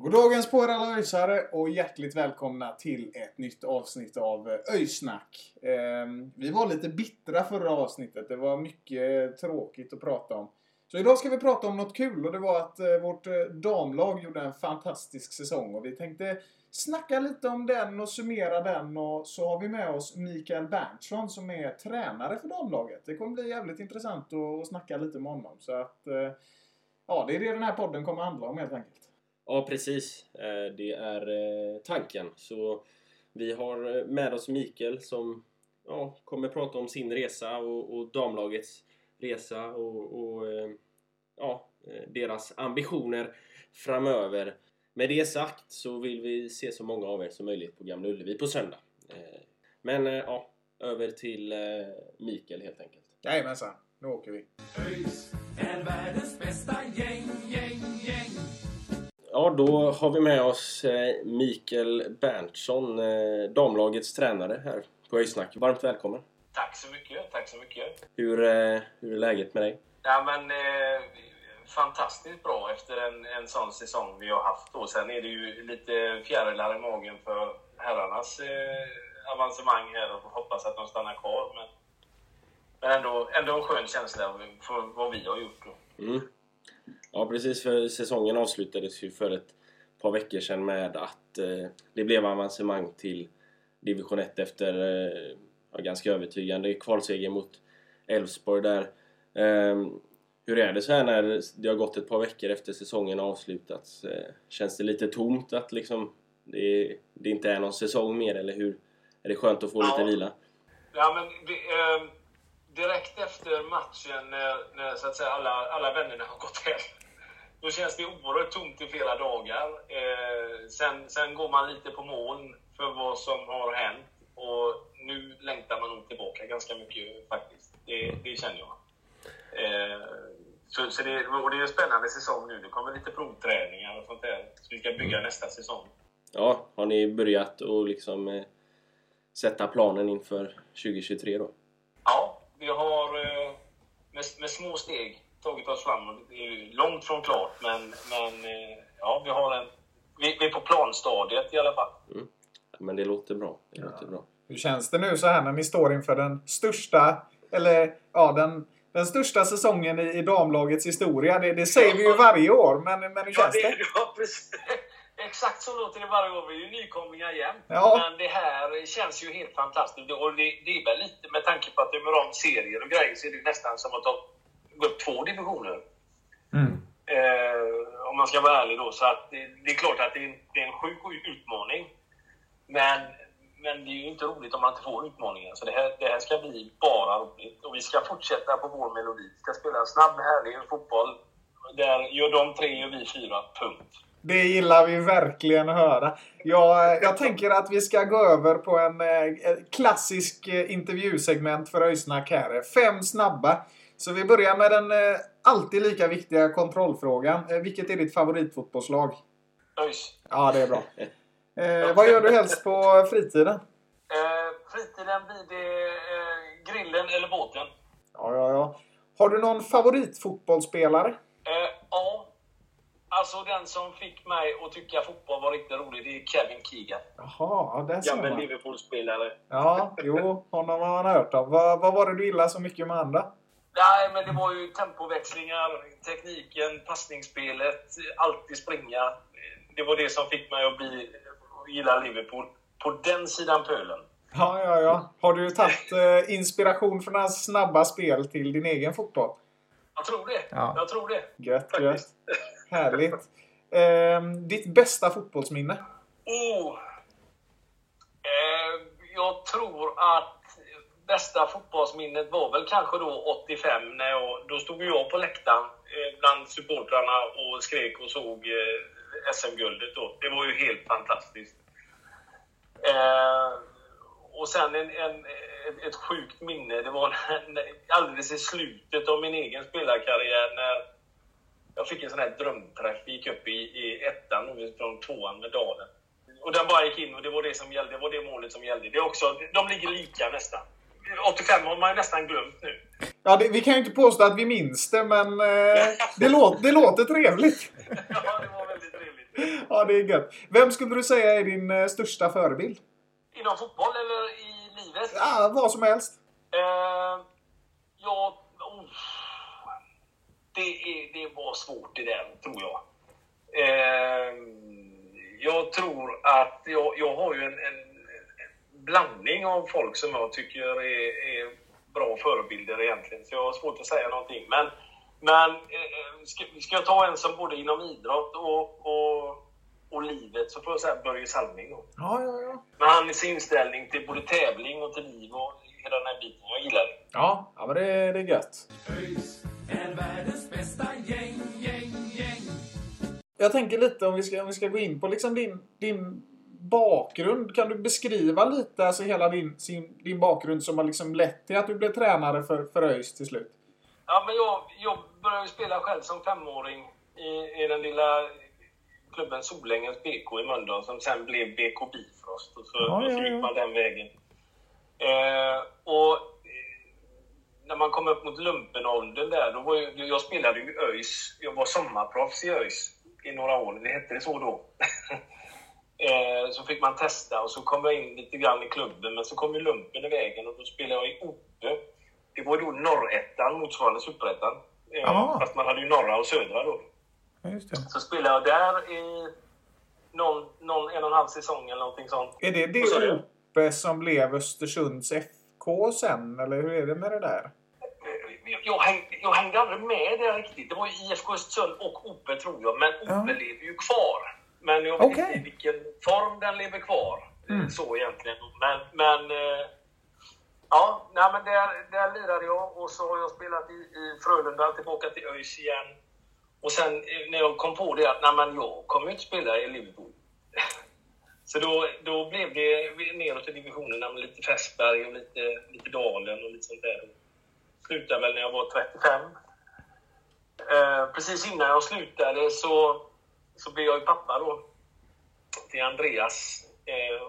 Goddagens på er alla ÖISare och hjärtligt välkomna till ett nytt avsnitt av eh, Öjsnack. Ehm, vi var lite bittra förra avsnittet. Det var mycket tråkigt att prata om. Så idag ska vi prata om något kul och det var att eh, vårt eh, damlag gjorde en fantastisk säsong och vi tänkte snacka lite om den och summera den och så har vi med oss Mikael Berntsson som är tränare för damlaget. Det kommer bli jävligt intressant att, snacka lite med honom. Så att, ja, det är det den här podden kommer handla om helt enkelt. Ja, precis. Eh, Det är eh, tanken. Så vi har eh, med oss Mikael som ja, kommer prata om sin resa och, och damlagets resa och, och ja, deras ambitioner framöver. Med det sagt så vill vi se så många av er som möjligt på Gamla Ullevi på söndag. Men ja, över till Mikael helt enkelt. Jajamensan, nu åker vi. ÖIS är världens bästa gäng, gäng, gäng. Ja, då har vi med oss eh, Mikael Berntsson, eh, damlagets tränare här på Öjsnack. Varmt välkommen! Tack så mycket, tack så mycket. Hur, eh, hur är läget med dig? Ja, men, eh, fantastiskt bra efter en, en sån säsong vi har haft. Då. Sen är det ju lite fjärilar i magen för herrarnas eh, avancemang här och hoppas att de stannar kvar. Men, men ändå, ändå en skön känsla för vad vi har gjort. Då. Mm. Ja, precis. För säsongen avslutades ju för ett par veckor sedan med att eh, det blev avancemang till division 1 efter eh, ganska övertygande kvalseger mot Elfsborg där. Ehm, hur är det så här när det har gått ett par veckor efter säsongen avslutats? Eh, känns det lite tomt att liksom det, det inte är någon säsong mer eller hur? Är det skönt att få Ja. lite vila? Ja, men det, eh, direkt efter matchen när, när så att säga, alla, alla vännerna har gått hem. Då känns det oerhört tomt i flera dagar. Eh, sen, sen går man lite på moln för vad som har hänt. Och nu längtar man nog tillbaka ganska mycket faktiskt. Det, det känner jag. Eh, så, så det, och det är en spännande säsong nu. Det kommer lite provträningar och sånt där. Så vi ska bygga nästa säsong. Ja, har ni börjat att liksom eh, sätta planen inför 2023 då? Ja, vi har eh, med, med små steg tagit oss framåt. Det är långt från klart, men, men eh, ja, vi har en... Vi, vi är på planstadiet i alla fall. Men det låter bra. Det låter bra. Hur känns det nu så här när ni står inför den största, eller ja, den, den största säsongen i, i damlagets historia? Det, det säger vi ju varje år, men, men hur känns ja, det? Ja, precis. Exakt så låter det varje år. Vi är ju nykomlingar igen. Ja. Men det här känns ju helt fantastiskt. Och det, det är väl lite med tanke på att det är om serier och grejer så är det ju nästan som att ta, gå upp två divisioner. Mm. Eh, om man ska vara ärlig då. Så att det, det är klart att det är, en- det är en sjuk utmaning. Men, men det är ju inte roligt om man inte får utmaningen. Så det här, det här ska bli bara roligt. Och vi ska fortsätta på vår melodi. Vi ska spela snabb, härlig fotboll. Där gör de tre, gör vi fyra. Punkt. Det gillar vi verkligen att höra. Jag, jag tänker att vi ska gå över på en eh, klassisk eh, intervjusegment för Öjsnack här. Fem snabba. Så vi börjar med den eh, alltid lika viktiga kontrollfrågan. Eh, vilket är ditt favoritfotbollslag? ÖIS. Ja, det är bra. Eh, vad gör du helst på fritiden? Eh, fritiden blir det eh, grillen eller båten. Ja, ja, ja. Har du någon favoritfotbollsspelare? Eh, ja. Alltså den som fick mig att tycka fotboll var riktigt rolig, det är Kevin Keegan. Jaha, ja, där ser Gammal man. Liverpool-spelare. Ja, jo, honom har man hört om. Vad, vad var det du gillade så mycket med andra? Nej, men det var ju tempoväxlingar, tekniken, passningsspelet, alltid springa. Det var det som fick mig att bli, gilla Liverpool. På den sidan pölen. Ja, ja, ja. Har du tagit eh, inspiration från hans snabba spel till din egen fotboll? Jag tror det. Ja. Jag tror det. Gött, gött. Härligt. Ehm, ditt bästa fotbollsminne? Oh. Eh, jag tror att bästa fotbollsminnet var väl kanske då 85. När jag, då stod jag på läktaren eh, bland supportrarna och skrek och såg eh, SM-guldet. Då. Det var ju helt fantastiskt. Eh, och sen en, en, ett, sjukt minne. Det var alldeles i slutet av min egen spelarkarriär när jag fick en sån här drömträff. Vi gick upp i, i ettan och vi från tvåan med Dalen. Och den bara gick in och det var det som gällde. Det var det målet som gällde. Det är också, de ligger lika nästan. 85 har man ju nästan glömt nu. Ja, det, vi kan ju inte påstå att vi minns det, men eh, det, låter, det låter trevligt. Ja, det var väldigt trevligt. Ja, det är gött. Vem skulle du säga är din eh, största förebild? Inom fotboll eller i livet? Ja, vad som helst. Eh, ja, oh, det, är, det var svårt det där, tror jag. Eh, jag tror att jag, jag har ju en, en blandning av folk som jag tycker är, är bra förebilder egentligen. Så jag har svårt att säga någonting. Men, men eh, ska, ska jag ta en som både inom idrott och, och, och livet så får jag säga Börje Salming. Då. Ja, ja, ja. Men hans inställning till både tävling och till liv och hela den här biten. Jag gillar det. Ja, ja men det, det är gött. ÖIS är världens bästa gäng, gäng, gäng. Jag tänker lite om vi ska, om vi ska gå in på liksom din, din bakgrund. Kan du beskriva lite alltså hela din, sin, din bakgrund som har liksom lett till att du blev tränare för, för ÖIS till slut? Ja, men jag, jag började spela själv som femåring i, i den lilla klubben Solängens BK i Mölndal som sen blev BK Bifrost. Och så, Ja, och så gick man den vägen. Eh, och eh, när man kom upp mot lumpenåldern där, då var ju, jag spelade ju ÖIS. Jag var sommarproffs i ÖIS i några år. Det hette det så då. eh, så fick man testa och så kom jag in lite grann i klubben. Men så kom ju lumpen i vägen och då spelade jag i Ope. Det var ju då norrettan, motsvarande superettan. Eh, fast man hade ju norra och södra då. Så spelade jag där i någon, någon en och en halv säsong eller någonting sånt. Är det det uppe som blev Östersunds FK sen? Eller hur är det med det där? Jag, jag, häng, jag hängde aldrig med där riktigt. Det var ju IFK Östersund och Ope tror jag. Men Ope Ja. lever ju kvar. Men jag vet Okej. inte i vilken form den lever kvar. Mm. Så egentligen. Men, men eh, ja, nej, men där, där lirade jag och så har jag spelat i, i Frölunda, tillbaka till ÖIS igen. Och sen eh, när jag kom på det att nej, men jag kommer ju inte spela i Liverpool. Så då, då blev det neråt i divisionerna med lite Fässberg och lite, lite Dalen och lite sånt där. Slutade väl när jag var 35. Eh, precis innan jag slutade så, så blev jag ju pappa då. Till Andreas. Eh,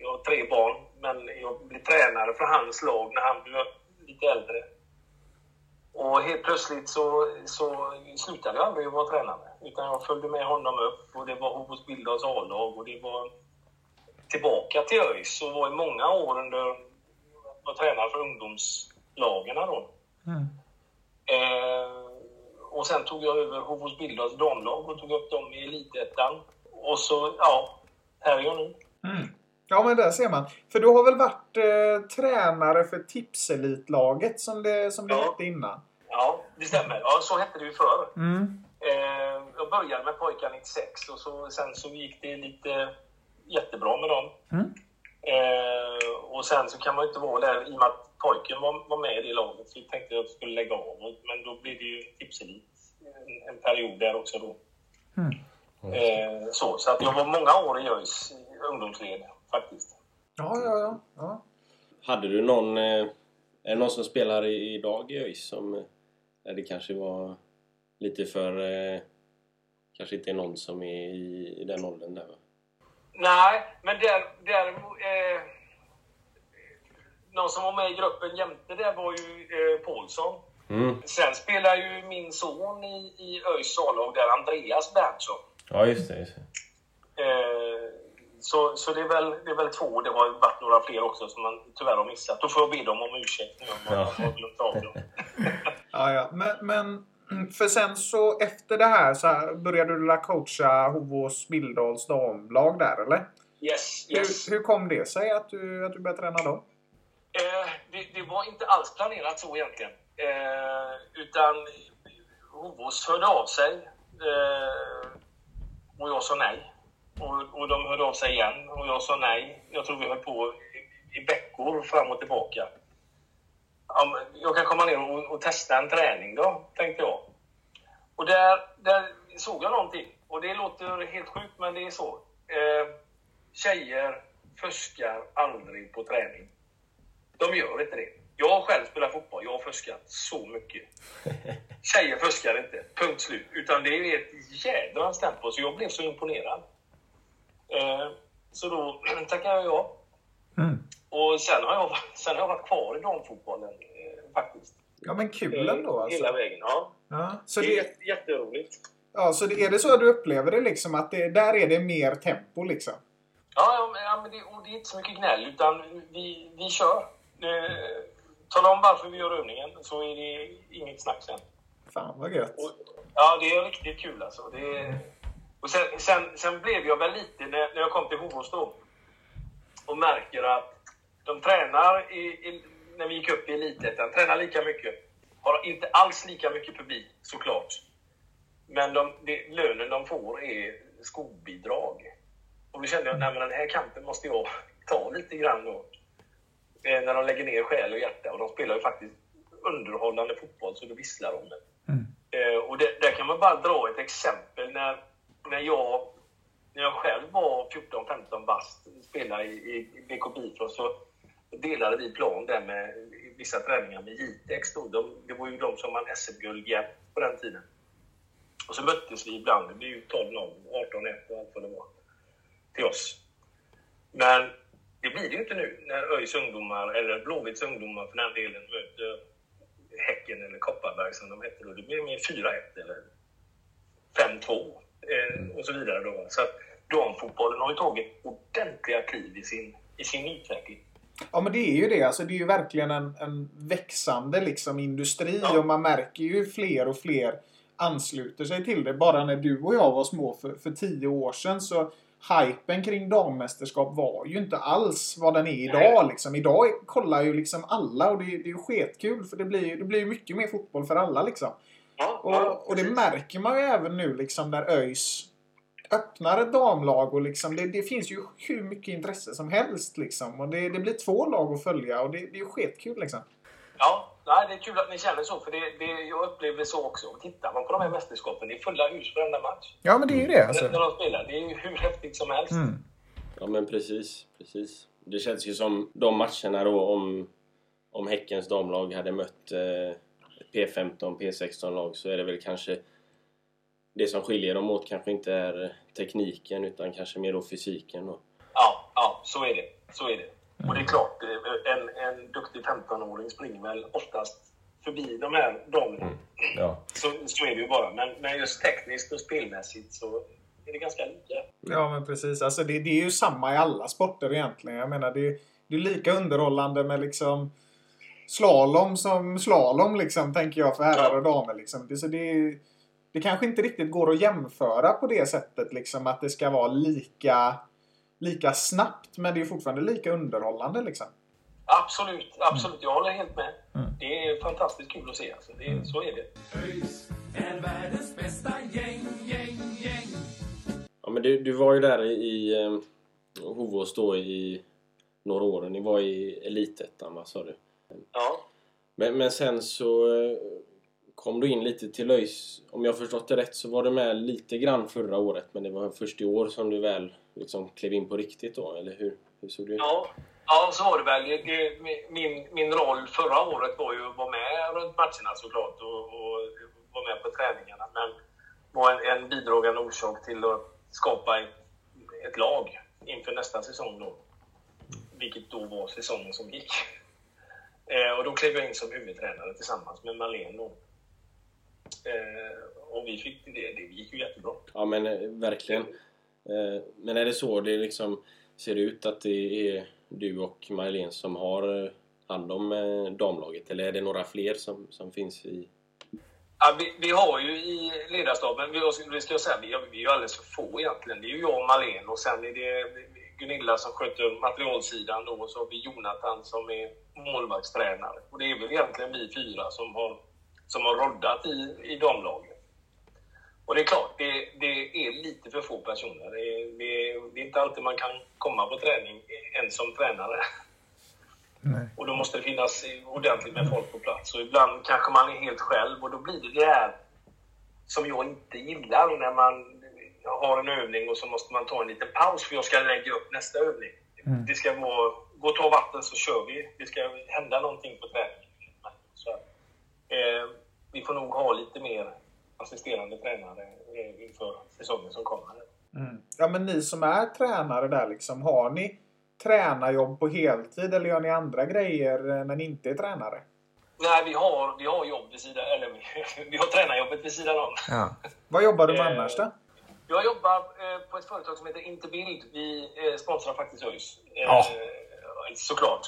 jag har tre barn, men jag blev tränare för hans lag när han blev lite äldre. Och helt plötsligt så, så slutade jag aldrig vara tränare. Utan jag följde med honom upp och det var Hovås Bildals A-lag och det var tillbaka till ÖIS och var i många år under var tränare för ungdomslagen då. Mm. Eh, och sen tog jag över Hovås Bildals damlag och tog upp dem i elitettan. Och så, ja, här är jag nu. Mm. Ja, men där ser man. För du har väl varit eh, tränare för Tipselitlaget som det, som det Ja. hette innan? Ja, det stämmer. Ja, så hette det ju förr. Mm. Eh, jag började med pojkar 96 och så, sen så gick det lite jättebra med dem. Mm. Eh, och sen så kan man ju inte vara där i och med att pojken var, var med i det laget så tänkte jag att jag skulle lägga av. Men då blev det ju tipselit en, en period där också då. Mm. Eh, så, så att jag var många år i ÖIS ungdomsled faktiskt. Ja, ja, ja. ja. Hade du någon... Eh, är det någon som spelar i- idag i ÖIS som... Eh, där det kanske var lite för... Eh, kanske inte är någon som är i, i den åldern där va? Nej, men där, där eh, någon som var med i gruppen jämte där var ju eh, Paulsson. Mm. Sen spelar ju min son i, i ÖIS A-lag där, Andreas Berntsson. Ja, just det. Just det. Eh, så så det, är väl, det är väl två, det har varit några fler också som man tyvärr har missat. Då får jag be dem om ursäkt nu om jag Ja. har glömt av dem. ja, ja. Men, men för sen så efter det här så här, började du coacha Hovås Bildals damlag där, eller? Yes, yes. Hur, hur kom det sig att du, att du började träna dem? Eh, det, det var inte alls planerat så egentligen. Eh, utan Hovås hörde av sig eh, och jag sa nej. Och, och de hörde av sig igen och jag sa nej. Jag tror vi höll på i, i veckor fram och tillbaka. Ja, jag kan komma ner och, och testa en träning då, tänkte jag. Och där, där såg jag någonting. Och det låter helt sjukt, men det är så. Eh, tjejer fuskar aldrig på träning. De gör inte det. Jag har själv spelat fotboll. Jag har fuskat så mycket. Tjejer fuskar inte. Punkt slut. Utan det är ett jädrans tempo. Så jag blev så imponerad. Eh, så då tackade jag ja. Mm. Och sen har jag, sen har jag varit kvar i damfotbollen eh, faktiskt. Ja men kul ändå alltså. Hela vägen, ja. Ja, så, det är det, jätte- jätteroligt. ja, så det, är det så att du upplever det liksom att det, där är det mer tempo liksom? Ja, ja, men- ja men det, och det är inte så mycket gnäll, utan vi, vi kör. Eh, tala om varför vi gör övningen, så är det inget snack sen. Fan vad gött. Och, ja, det är riktigt kul alltså. Det, och sen, sen, sen blev jag väl lite, när, när jag kom till Hovås då, och märker att de tränar, i, i, när vi gick upp i Elitettan, tränar lika mycket. Har inte alls lika mycket publik, såklart. Men de, det, lönen de får är skolbidrag. Och då kände jag, nej men den här kampen måste jag ta lite grann då. Eh, när de lägger ner själ och hjärta. Och de spelar ju faktiskt underhållande fotboll, så då visslar de det. Eh, och det, där kan man bara dra ett exempel. När, när, jag, när jag själv var 14-15 bast, spelade i, i, BK Bifrost, så delade vi plan där med vissa träningar med Jitex. De, det var ju de som vann SM-guld jämt på den tiden. Och så möttes vi ibland. Det blev ju 12-0, 18-1 och allt vad det var. Till oss. Men det blir det ju inte nu när ÖIS ungdomar, eller Blåvitts ungdomar för den delen, möter Häcken eller Kopparberg som de hette då. Det blir mer 4-1 eller 5-2 eh, och så vidare. Då. Så att damfotbollen har ju tagit ordentliga kliv i sin, i sin utveckling. Ja men det är ju det. Alltså, det är ju verkligen en, en växande liksom, industri Ja. och man märker ju fler och fler ansluter sig till det. Bara när du och jag var små för, för tio år sedan så hypen kring dammästerskap var ju inte alls vad den är idag. Liksom. Idag kollar ju liksom alla och det, det är ju skitkul för det blir det blir mycket mer fotboll för alla liksom. Ja, Och, och det märker man ju även nu liksom när ÖIS öppnar ett damlag och liksom det, det finns ju hur mycket intresse som helst liksom. Och det, det blir två lag att följa och det, det är ju skitkul liksom. Ja, nej, det är kul att ni känner så, för det, det, jag upplever så också. Tittar man på de här mästerskapen, det är fulla hus varenda match. Ja men det är ju det alltså. När de spelar, det är ju hur häftigt som helst. Mm. Ja men precis, precis. Det känns ju som de matcherna då om, om Häckens damlag hade mött eh, ett P15, P16-lag så är det väl kanske det som skiljer dem åt kanske inte är tekniken utan kanske mer då fysiken då. Ja, ja, så är det. Så är det. Och det är klart, en, en duktig 15-åring springer väl oftast förbi de här damerna. Ja. Så, så är det ju bara. Men, men just tekniskt och spelmässigt så är det ganska lika. Ja men precis. Alltså det, det är ju samma i alla sporter egentligen. Jag menar det, det är lika underhållande med liksom slalom som slalom liksom tänker jag för herrar och damer liksom. Det, så det, det kanske inte riktigt går att jämföra på det sättet liksom att det ska vara lika lika snabbt men det är fortfarande lika underhållande liksom. Absolut, absolut. Jag håller helt med. Det är fantastiskt kul att se. Alltså. Det, Så är det. ÖIS är världens bästa gäng, gäng, gäng. Ja men du, du var ju där i, i eh, Hovås då i några år. Ni var i Elitettan va, sa du? Ja. Men, men sen så eh, kom du in lite till ÖIS. Om jag förstått det rätt så var du med lite grann förra året men det var först i år som du väl liksom klev in på riktigt då, eller hur? Hur såg det ut? Ja, ja så var det väl. Det, det, min, min roll förra året var ju att vara med runt matcherna såklart och, och vara med på träningarna. Men var en, en bidragande orsak till att skapa ett, ett lag inför nästa säsong då. Vilket då var säsongen som gick. Eh, och då klev jag in som huvudtränare tillsammans med Marlene då. Eh, och vi fick det, det gick ju jättebra. Ja men eh, verkligen. Eh, men är det så det liksom ser ut att det är du och Marlene som har eh, hand om eh, damlaget? Eller är det några fler som, som finns i... Ja, vi, vi har ju i ledarstaben, vi, vi ska jag säga, vi, vi är ju alldeles för få egentligen. Det är ju jag och Marlene och sen är det Gunilla som sköter materialsidan då och så har vi Jonathan som är målvaktstränare. Och det är väl egentligen vi fyra som har, som har roddat i, i damlaget. Och det är klart, det, det är lite för få personer. Det, det, det är inte alltid man kan komma på träning ens som tränare. Nej. Och då måste det finnas ordentligt med folk på plats. Och ibland kanske man är helt själv och då blir det det här som jag inte gillar när man har en övning och så måste man ta en liten paus för jag ska lägga upp nästa övning. Det ska vara, gå och ta vatten så kör vi. Det ska hända någonting på träningen. Så, eh, vi får nog ha lite mer assisterande tränare inför säsongen som kommer. Mm. Ja, men ni som är tränare där liksom, har ni tränarjobb på heltid eller gör ni andra grejer eh, när ni inte är tränare? Nej, vi har, vi har jobb vid sidan, eller vi har tränarjobbet vid sidan om. Ja. Vad jobbar du med Eh, annars då? Jag jobbar eh, på ett företag som heter Interbild. Vi sponsrar faktiskt ÖIS. Ja. Såklart.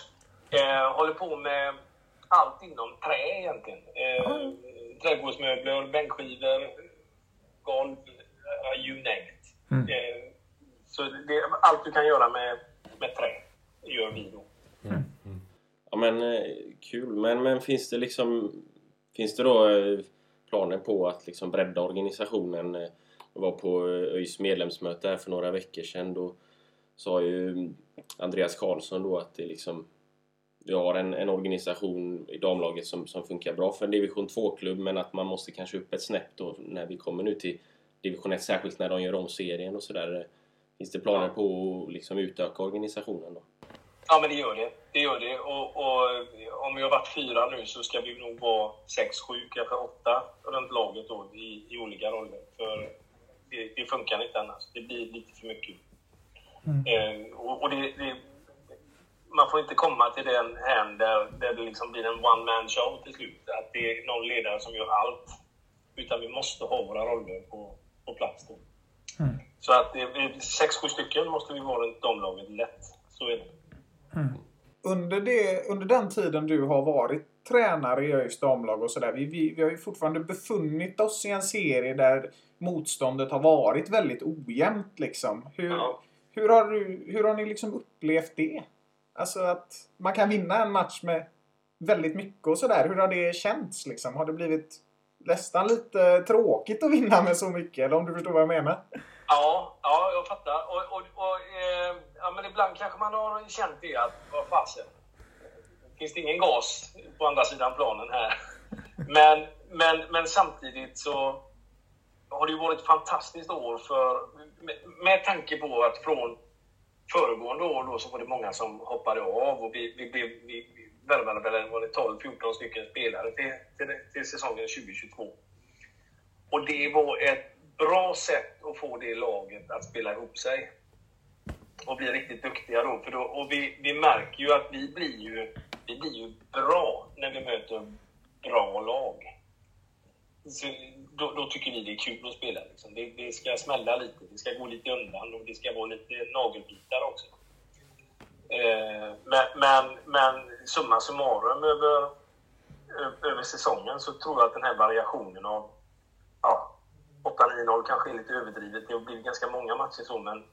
Håller på med allt inom trä egentligen. Eh, Trädgårdsmöbler, bänkskivor, golv, uh, you name it. Mm. Eh, så det, allt du kan göra med, med trä gör vi då. Ja men eh, kul. Men, men finns det liksom... Finns det då eh, planer på att liksom bredda organisationen? Jag var på ÖIS medlemsmöte här för några veckor sedan. Då sa ju Andreas Karlsson då att det liksom... Vi har en, en organisation i damlaget som, som funkar bra för en division 2-klubb men att man måste kanske upp ett snäpp då när vi kommer nu till division 1, särskilt när de gör om serien och sådär. Finns det planer på att liksom utöka organisationen då? Ja, men det gör det. Det gör det. Och, och om vi har varit fyra nu så ska vi nog vara sex, sju, kanske åtta runt laget då i, i olika roller. För det, det funkar inte annars. Det blir lite för mycket. Eh, och och det, det, man får inte komma till den här där, där det liksom blir en one man show till slut. Att det är någon ledare som gör allt. Utan vi måste ha våra roller på, på plats då. Så att det, vi- sex, sju stycken måste vi vara runt damlaget lätt. Så är det. Under, det, under den tiden du har varit tränare i ÖIS damlag och sådär. Vi, vi, vi har ju fortfarande befunnit oss i en serie där motståndet har varit väldigt ojämnt liksom. Hur, Ja. hur, har, du, hur har ni liksom upplevt det? Alltså att man kan vinna en match med väldigt mycket och sådär. Hur har det känts liksom? Har det blivit nästan lite tråkigt att vinna med så mycket? Eller om du förstår vad jag menar? Ja, ja jag fattar. Och, och, och, eh, ja, men ibland kanske man har känt det att, vad fasen, finns det ingen gas på andra sidan planen här? Men, men, men samtidigt så har det ju varit ett fantastiskt år för, med, med tanke på att från föregående år då så var det många som hoppade av och vi, vi, blev, vi, vi värvade väl 12-14 stycken spelare till, till, till säsongen 2022. Och det var ett bra sätt att få det laget att spela ihop sig. Och bli riktigt duktiga då. För då och vi, vi märker ju att vi blir ju, vi blir ju bra när vi möter bra lag. Så då, då tycker vi det är kul att spela. Liksom. Det, det ska smälla lite, det ska gå lite undan och det ska vara lite nagelbitar också. Eh, men, men, men summa summarum över, över säsongen så tror jag att den här variationen av ja, 8-9-0 kanske är lite överdrivet. Det har blivit ganska många matcher så, men,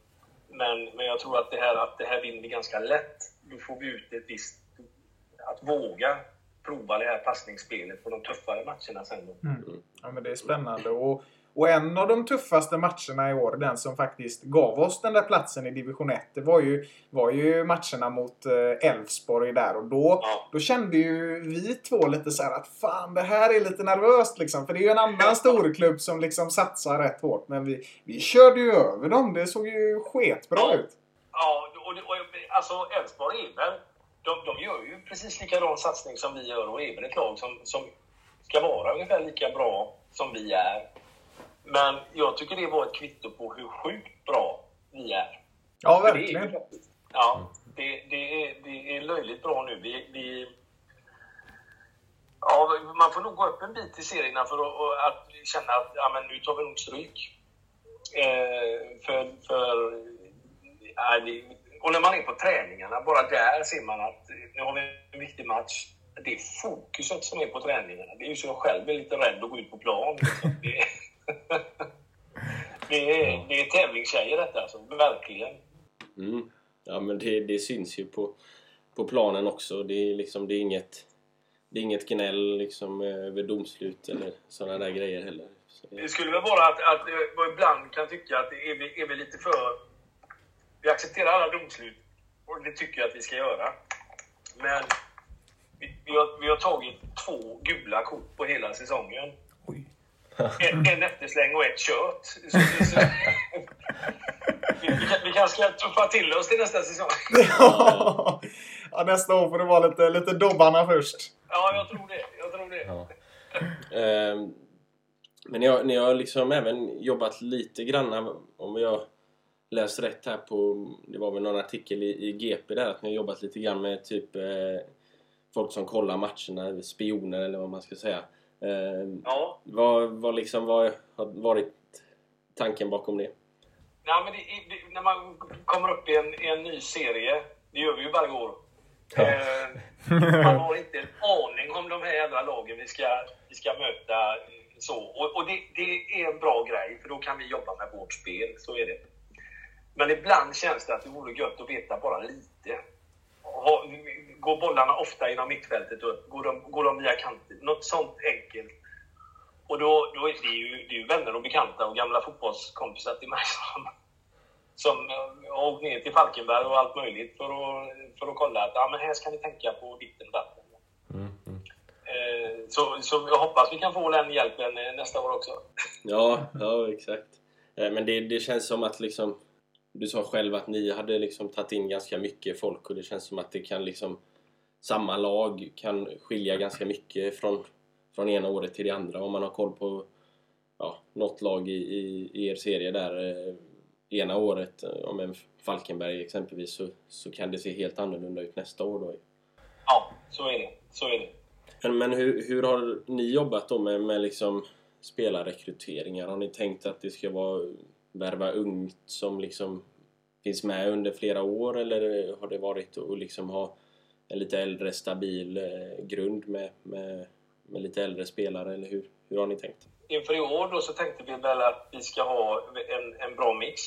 men, men jag tror att det här, att det här vinner vi ganska lätt. Då får vi ut ett visst... Att våga prova det här passningsspelet på de tuffare matcherna sen. Då. Ja, men det är spännande. Och, och en av de tuffaste matcherna i år, den som faktiskt gav oss den där platsen i division 1, det var ju, var ju matcherna mot eh, Elfsborg där. Och då, då kände ju vi två lite så att fan, det här är lite nervöst liksom. För det är ju en annan storklubb som liksom satsar rätt hårt. Men vi, vi körde ju över dem. Det såg ju sketbra ut. Ja, och, och, och alltså Elfsborg är väl... De, de gör ju precis likadan satsning som vi gör och är väl ett lag som, som ska vara ungefär lika bra som vi är. Men jag tycker det var ett kvitto på hur sjukt bra vi är. Ja, För det är verkligen. Ja, det, det, är, det är löjligt bra nu. Vi, vi, ja, man får nog gå upp en bit i serierna för att, att känna att ja, men nu tar vi nog stryk. Eh, för, för, ja, det, och när man är på träningarna, bara där ser man att nu har vi en viktig match. Det är fokuset som är på träningarna. Det är ju så jag själv är lite rädd att gå ut på plan. Liksom. Det, det, är, det är tävlingstjejer detta, alltså. verkligen. Mm. Ja men det, det syns ju på, på planen också. Det är liksom det är inget, det är inget gnäll liksom eh, över domslut eller sådana där grejer heller. Det skulle väl vara att, att jag ibland kan tycka att är vi, är vi lite för... Vi accepterar alla domslut och det tycker jag att vi ska göra. Men vi, vi, har, vi har tagit två gula kort på hela säsongen. Oj. En, en eftersläng och ett kört. Så, så, vi, vi kanske ska tuffa till oss till nästa säsong. ja, nästa år får det vara lite, lite Dobbarna först. Ja, jag tror det. Jag tror det. Ja. Ehm, men ni har, ni har liksom även jobbat lite grann, om jag läst rätt här på, det var väl någon artikel i, i GP där, att ni har jobbat lite grann med typ eh, folk som kollar matcherna, spioner eller vad man ska säga. Ehm, Ja. vad, vad liksom, vad har varit tanken bakom det? Nej, men det, det, när man kommer upp i en, i en ny serie, det gör vi ju varje år. Eh, man har inte en aning om de här jävla lagen vi ska, vi ska möta. eh, Så. Och, och det, det är en bra grej, för då kan vi jobba med vårt spel. Så är det. Men ibland känns det att det vore gött att veta bara lite. Går bollarna ofta inom mittfältet upp? Går de, går de via kanten? Något sånt enkelt. Och då, då är det, ju, det är ju vänner och bekanta och gamla fotbollskompisar till mig som, som eh, har åkt ner till Falkenberg och allt möjligt för att, för att kolla att ja, men här ska ni tänka på ditten och datten. Eh, Så, så jag hoppas vi kan få den hjälpen eh, nästa år också. Ja, ja exakt. Eh, Men det, det känns som att liksom Du sa själv att ni hade liksom tagit in ganska mycket folk och det känns som att det kan liksom Samma lag kan skilja ganska mycket från, från ena året till det andra om man har koll på ja, något lag i, i, i er serie där eh, ena året, eh, om en Falkenberg exempelvis, så, så kan det se helt annorlunda ut nästa år då. Ja, så är det. Så är det. Men, men hur, hur har ni jobbat då med, med liksom spelarrekryteringar? Har ni tänkt att det ska vara värva ungt som liksom finns med under flera år eller har det varit att liksom ha en lite äldre stabil eh, grund med, med, med lite äldre spelare eller hur, hur har ni tänkt? Inför i år då så tänkte vi väl att vi ska ha en, en bra mix.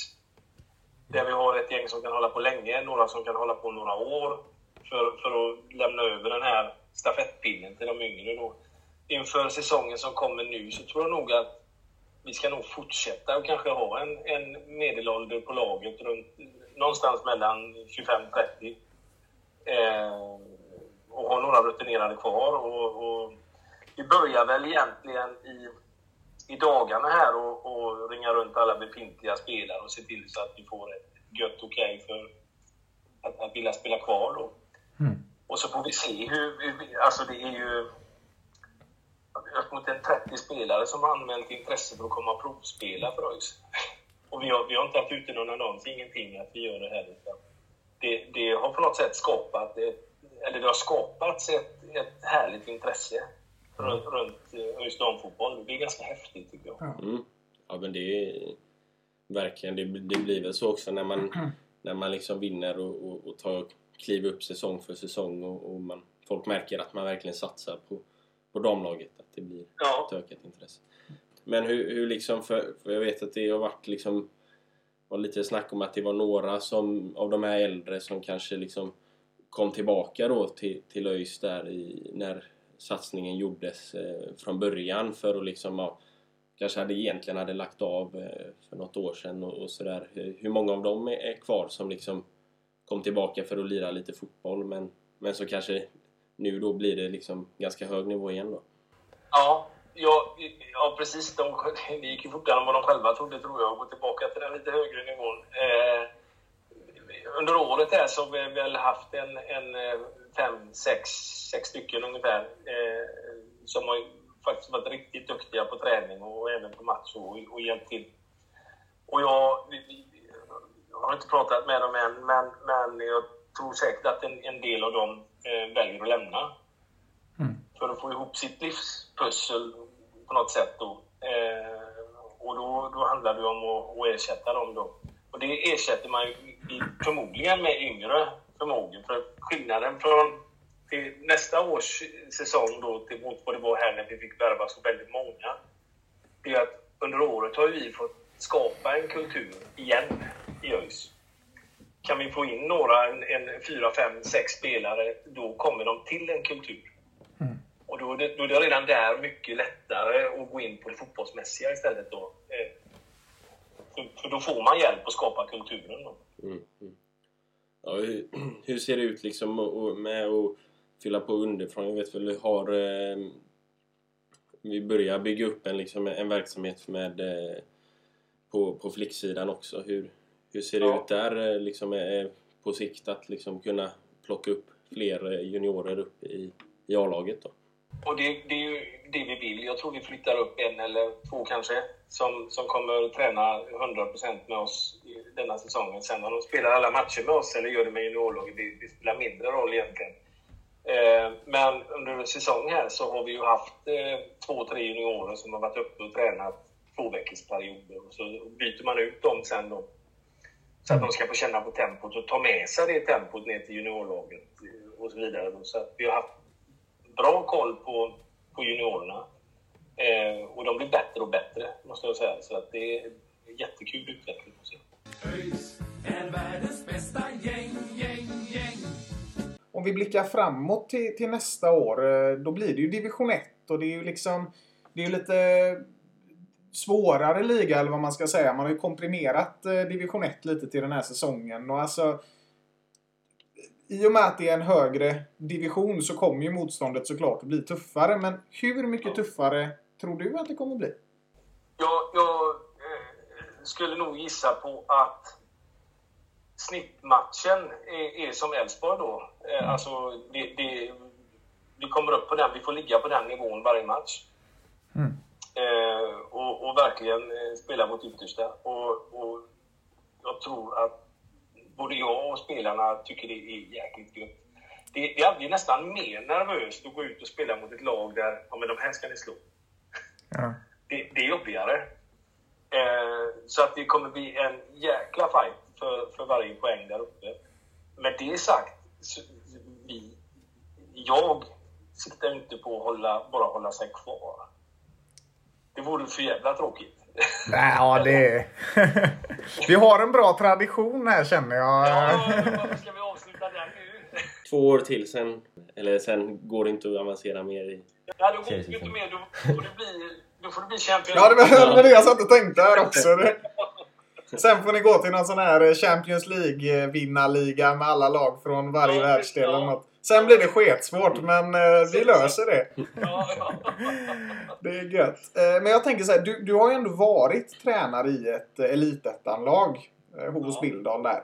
Där vi har ett gäng som kan hålla på länge, några som kan hålla på några år. För, för att lämna över den här stafettpinnen till de yngre då. Inför säsongen som kommer nu så tror jag nog att vi ska nog fortsätta och kanske ha en, en medelålder på laget runt någonstans mellan 25-30. Eh, och ha några rutinerade kvar. Och, och vi börjar väl egentligen i, i dagarna här och, och ringa runt alla befintliga spelare och se till så att vi får ett gött okej för att, att vilja spela kvar då. Och så får vi se hur... hur alltså det är ju upp mot en 30 spelare som har anmält intresse för att komma och provspela för ÖIS. Och vi har, vi har inte haft ute någon annons, ingenting att vi gör det här. Utan det, det har på något sätt skapat, eller det har skapats ett, ett härligt intresse runt, runt eh, ÖIS damfotboll. Det är ganska häftigt tycker jag. Mm. Ja men det är verkligen, det, det blir väl så också när man, när man liksom vinner och, och, och tar kliv upp säsong för säsong och, och man, folk märker att man verkligen satsar på, på damlaget, att det blir Ja. ett ökat intresse. Men hur, hur liksom, för, för jag vet att det har varit liksom var lite snack om att det var några som, av de här äldre som kanske liksom kom tillbaka då till, till ÖIS där i, när satsningen gjordes eh, från början för att liksom ja, kanske hade egentligen hade lagt av eh, för något år sedan och, och sådär. Hur hur många av dem är, är kvar som liksom kom tillbaka för att lira lite fotboll men, men så kanske nu då blir det liksom ganska hög nivå igen då? Ja, ja, ja precis. De, det gick ju fortare än vad de själva trodde, tror jag, att gå tillbaka till den lite högre nivån. Eh, under året här så har vi väl haft en, en eh, fem, sex, sex stycken ungefär eh, som har faktiskt varit riktigt duktiga på träning och även på match och, och hjälpt till. Och jag, jag har inte pratat med dem än, men, men jag tror säkert att en, en del av dem väljer att lämna för att få ihop sitt livspussel på något sätt. Då. Eh, och då, då handlar det om att, att ersätta dem. Då. Och det ersätter man ju förmodligen med yngre förmågor. För skillnaden från till nästa års säsong då, till mot vad det var här när vi fick värva så väldigt många, det är att under året har vi fått skapa en kultur igen i ÖIS. Kan vi få in några, en, en fyra, fem, sex spelare, då kommer de till en kultur. Och då är, det, då är det redan där mycket lättare att gå in på det fotbollsmässiga istället. Då. Eh, för, för då får man hjälp att skapa kulturen. Då. Mm, mm. Ja, hur, hur ser det ut liksom med att fylla på underifrån? Jag vet väl vi har... Eh, vi börjar bygga upp en, liksom, en verksamhet med eh, på, på flicksidan också. Hur, hur ser det Ja. ut där eh, liksom, eh, på sikt att liksom kunna plocka upp fler eh, juniorer upp i, i A-laget då? Och det, det är ju det vi vill. Jag tror vi flyttar upp en eller två kanske som, som kommer att träna 100% med oss i denna säsongen. Sen om de spelar alla matcher med oss eller gör det med juniorlaget, det, det spelar mindre roll egentligen. Eh, men under en säsong här så har vi ju haft eh, två, tre juniorer som har varit uppe och tränat två veckors perioder. Och så byter man ut dem sen då. Så att de ska få känna på tempot och ta med sig det tempot ner till juniorlaget och så vidare. Så att vi har haft bra koll på, på juniorerna. Eh, och de blir bättre och bättre, måste jag säga. Så att det är en jättekul utveckling. att se. ÖIS är världens bästa gäng, gäng, gäng. Om vi blickar framåt till, till nästa år, eh, då blir det ju division 1 och det är ju liksom... Det är ju lite svårare liga eller vad man ska säga. Man har ju komprimerat eh, division 1 lite till den här säsongen och alltså... I och med att det är en högre division så kommer ju motståndet såklart att bli tuffare. Men hur mycket tuffare tror du att det kommer bli? Jag, jag eh, skulle nog gissa på att snittmatchen är, är som Elfsborg då. Eh, alltså, det, det, vi kommer upp på den, vi får ligga på den nivån varje match. Eh, och, och verkligen eh, spela vårt yttersta. Och, och jag tror att både jag och spelarna tycker det är jäkligt gött. Det, det är alltid nästan mer nervöst att gå ut och spela mot ett lag där, ja men de här ska ni slå. Det, det är jobbigare. Eh, så att det kommer bli en jäkla fight för, för varje poäng där uppe. Med det sagt, så, vi, jag siktar inte på att hålla, bara hålla sig kvar. Det vore för jävla tråkigt. Nej, ja, det Vi har en bra tradition här känner jag. Ja, varför ska vi avsluta den nu? Två år till sen, eller sen går det inte att avancera mer i... Ja, då går det inte mer. Då får det bli, då får det bli Champions Ja, det var det, var det jag satt och tänkte här också. Sen får ni gå till någon sån här Champions League-vinnarliga med alla lag från varje Ja, världsdel. eller ja. Sen blir det sketsvårt, men eh, vi löser det. Det är gött. Eh, Men jag tänker så här, du, du har ju ändå varit tränare i ett eh, elitettan-lag eh, hos Ja. Billdal där.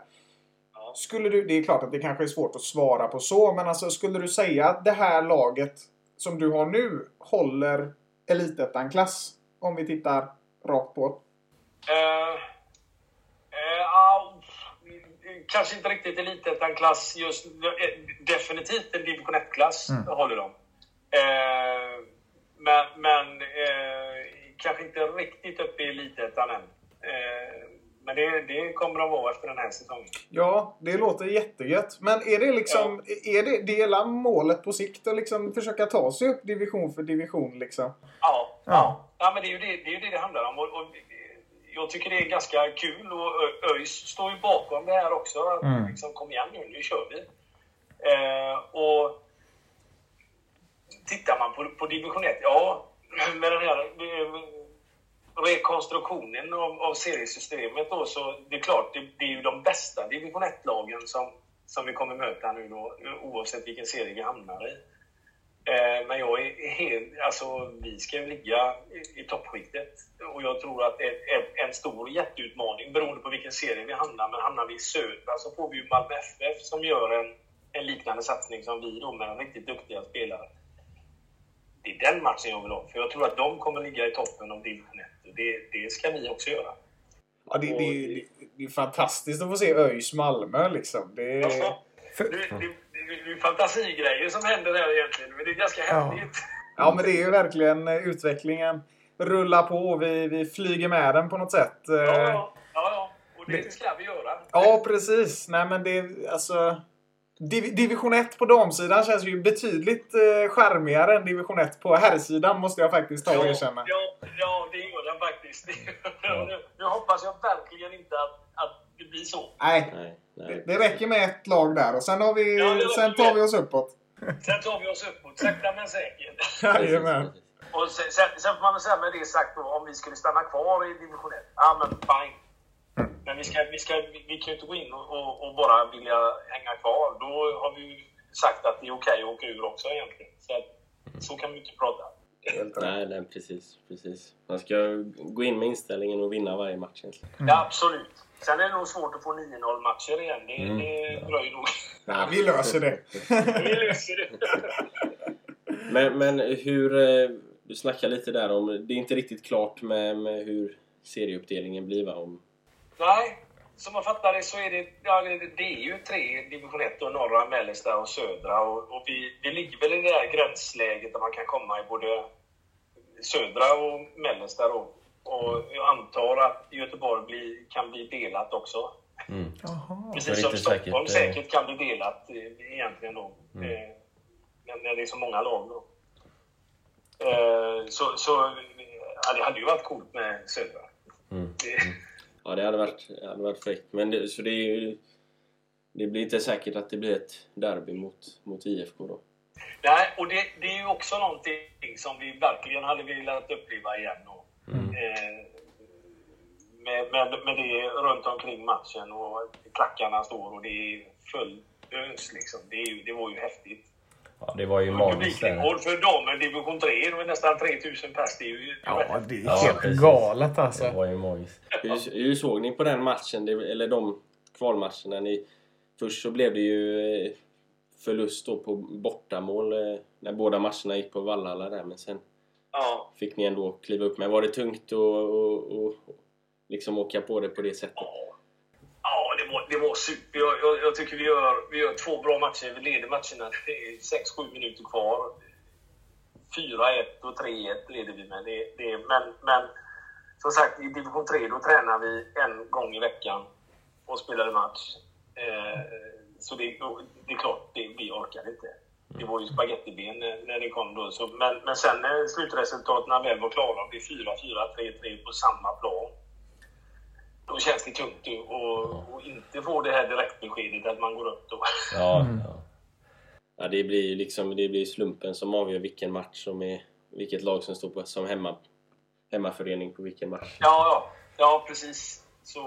Ja. Skulle du, det är klart att det kanske är svårt att svara på så, men alltså skulle du säga att det här laget som du har nu håller elitettan-klass? Om vi tittar rakt på. Ja, kanske inte riktigt elitettan-klass just eh, Definitivt en division 1-klass håller de. Eh, men men eh, kanske inte riktigt uppe i elitettan än. Eh, men det, det kommer de vara efter den här säsongen. Ja, det låter jättegött. Men är det liksom, är det dela målet på sikt att liksom försöka ta sig upp division för division liksom? Ja, Ja. ja men det är ju det det, är det, det handlar om. Och, och, jag tycker det är ganska kul och ÖIS står ju bakom det här också. Att Mm. Liksom, kom igen nu, nu kör vi. Eh, och tittar man på, på division 1, ja, med den här eh, rekonstruktionen av, av seriesystemet då, så det är klart, det, det är ju de bästa division 1-lagen som, som vi kommer möta nu då, oavsett vilken serie vi hamnar i. Eh, Men jag är helt, alltså vi ska ju ligga i, i toppskiktet. Och jag tror att det är en stor jätteutmaning beroende på vilken serie vi hamnar. Men hamnar vi i södra så får vi ju Malmö FF som gör en, en liknande satsning som vi då med riktigt duktiga spelare. Det är den matchen jag vill ha. För jag tror att de kommer ligga i toppen av division 1. Och det, det ska vi också göra. Ja, det, det, det, det är fantastiskt att få se ÖIS Malmö liksom. Det är... Det, det, det, det är fantasigrejer som händer här egentligen. Men det är ganska häftigt. Ja, men det är ju verkligen eh, utvecklingen rullar på. Vi, vi flyger med den på något sätt. Eh, Ja, ja, ja, ja. Och det ska vi göra. Ja, precis. Nej, men det är alltså... Div Division 1 på damsidan känns ju betydligt eh, charmigare än Division 1 på herrsidan måste jag faktiskt ta och erkänna. Ja, ja, det gör den faktiskt. nu, nu hoppas jag verkligen inte att, att det blir så. Nej, Nej, det, nej. det räcker med ett lag där och sen, har vi, Ja, det sen tar vi oss uppåt. Sen tar vi oss uppåt, sakta men säkert. Jajamän. Och sen, sen, sen får man väl säga med det sagt då, om vi skulle stanna kvar i division 1, ja men fine. Men vi, ska, vi, ska, vi, vi kan ju inte gå in och, och, och bara vilja hänga kvar. Då har vi ju sagt att det är okej att åka ur också egentligen. Så, så kan vi inte prata. Nej, nej, precis, precis. Man ska gå in med inställningen och vinna varje match egentligen. Ja, absolut. Sen är det nog svårt att få 9-0 matcher igen. Det, Mm, det dröjer nog. Ja, vi löser det. vi löser det. Men, men hur... eh, Du snackar lite där om... Det är inte riktigt klart med, med hur serieuppdelningen blir va? Om, Nej, som man fattar det så är det, ja, det, det är ju tre division 1 och norra, mellersta och södra. Och, och vi, vi ligger väl i det där gränsläget där man kan komma i både södra och mellersta. Då. Och jag antar att Göteborg blir, kan bli delat också. Jaha. Precis som Stockholm säkert, eh, säkert kan bli delat eh, egentligen då. Eh, när, det är så många lag då. Eh, så, så ja, det hade ju varit coolt med södra. Mm. Det, ja, det hade varit, det hade varit fräckt. Men det, så det är ju... Det blir inte säkert att det blir ett derby mot, mot IFK då. Nej, och det, det är ju också någonting som vi verkligen hade velat uppleva igen. Och, eh, med, med, med det runt omkring matchen och klackarna står och det är full ös liksom. Det, är det var ju häftigt. Ja, det var ju magiskt. Publikrekord för damer division 3, det var nästan 3000 pers. Det är ju Ja, det är Ja, helt precis. galet Det alltså. var ju magiskt. Hur, hur såg ni på den matchen? Det, eller de kvalmatcherna? Ni, först så blev det ju eh, förlust då på bortamål eh, när båda matcherna gick på Vallhalla där. Men sen Ja. fick ni ändå kliva upp. Men var det tungt att och, och, liksom åka på det på det sättet? Ja, det var, det var super. Jag, jag, jag tycker vi gör, vi gör två bra matcher. Vi leder matcherna. Det är 6-7 minuter kvar. 4-1 och 3-1 leder vi med. Det, det, men, men som sagt, i division 3 då tränar vi en gång i veckan och spelar match. Eh, så det, det är klart, det, vi orkar inte. Det var ju spagettiben när, när det kom då. Så, men, men sen när slutresultaten väl var klara det är 4-4, 3-3 på samma plan. Då känns det tungt ju och, och inte få det här direktbeskedet att man går upp då. Ja, ja. Ja, det blir ju liksom, det blir slumpen som avgör vilken match som är, vilket lag som står på som hemma, hemmaförening på vilken match. Ja, ja, ja precis. Så,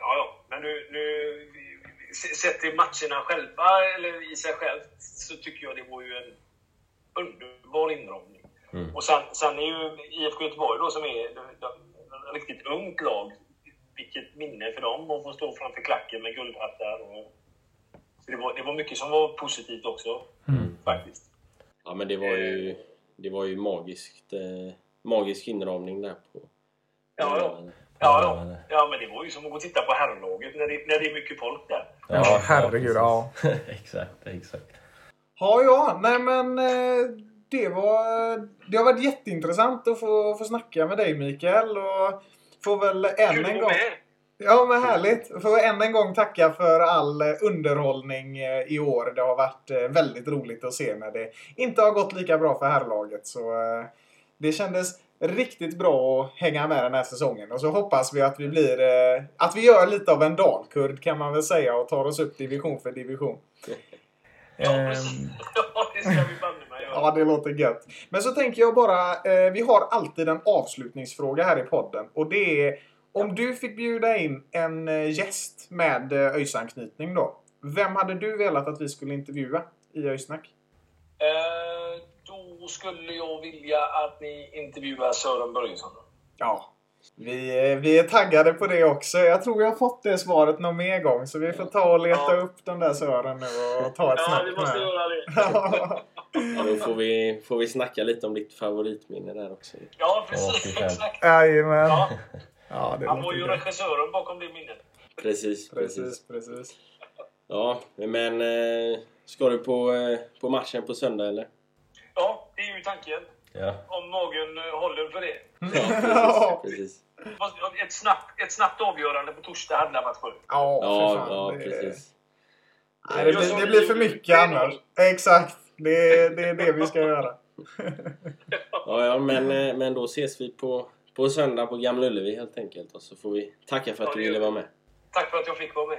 ja, ja. Men nu, nu sett till matcherna själva, eller i sig själv, så tycker jag det var ju en underbar inramning. Mm. Och sen, sen är ju IFK Göteborg då som är ett riktigt ungt lag. Vilket minne för dem att få stå framför klacken med guldhattar. Och, så det var, det var mycket som var positivt också, faktiskt. Ja, men det var ju, det var ju magiskt, eh, magisk inramning där på... Ja, ja. Ja, ja. ja, men det var ju som att gå och titta på herrlaget när det, när det är mycket folk där. Ja, herregud. Ja. exakt, exakt. Ja, ja. Nej, men eh, det var... Det har varit jätteintressant att få, få snacka med dig, Mikael. Och får väl än en gång... Ja, men härligt. Får än en gång tacka för all eh, underhållning eh, i år. Det har varit väldigt roligt att se när det inte har gått lika bra för herrlaget. Så det kändes riktigt bra att hänga med den här säsongen. Och så hoppas vi att vi blir... eh, Att vi gör lite av en dalkurd kan man väl säga och tar oss upp division för division. Ja, Ehm, precis. Ja, det ska vi banne mig göra. Ja, det låter gött. Men så tänker jag bara, eh, vi har alltid en avslutningsfråga här i podden. Och det är, om du fick bjuda in en eh, gäst med eh, ÖIS-anknytning då. Vem hade du velat att vi skulle intervjua i ÖIS-snack? Eh, då skulle jag vilja att ni intervjuar Sören Börjesson. Ja. Vi, eh, vi är taggade på det också. Jag tror jag har fått det svaret någon mer gång. Så vi får ta och leta Ja. upp den där Sören nu och ta ett Ja, snack vi måste med. göra det. Ja. Ja, då får vi, får vi snacka lite om ditt favoritminne där också. Ja, Ja, precis. Exakt. Jajamän. Ja, Ja, det han var ju regissören bakom det minnet. Precis, precis. Precis, precis. Ja, men eh, ska du på, eh, på matchen på söndag eller? Ja, det är ju tanken. Ja. Om magen eh, håller för det. Ja, precis. precis. Ett snabbt, ett snabbt avgörande på torsdag hade varit skönt. Ja, Ja, ja, det, precis. Nej, det, blir, det blir för mycket annars. Exakt. Det, är- det är det vi ska göra. Ja, ja men, eh, men då ses vi på, på söndag på Gamla Ullevi helt enkelt. Och så får vi tacka för att du ville vara med. Tack för att jag fick vara med.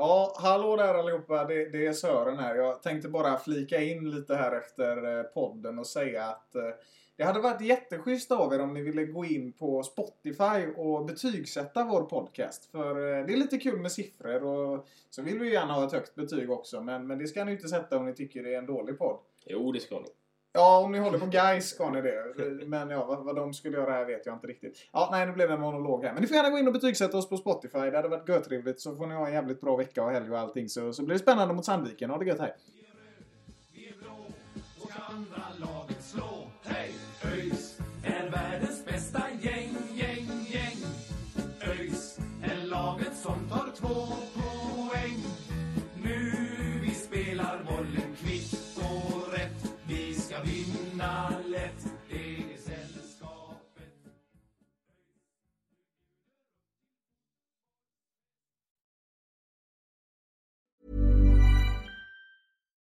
Ja, hallå där allihopa. Det, det är Sören här. Jag tänkte bara flika in lite här efter eh, podden och säga att eh, det hade varit jätteschysst av er om ni ville gå in på Spotify och betygsätta vår podcast. För eh, det är lite kul med siffror och så vill vi gärna ha ett högt betyg också. Men, men det ska ni inte sätta om ni tycker det är en dålig podd. Jo, det ska ni. Ja, om ni håller på guys ska ni det. Men ja, vad, vad de skulle göra här vet jag inte riktigt. Ja, nej, nu blev det en monolog här. Men ni får gärna gå in och betygsätta oss på Spotify. Det hade varit görtrevligt. Så får ni ha en jävligt bra vecka och helg och allting. Så, så blir det spännande mot Sandviken. Ha det gött, hej!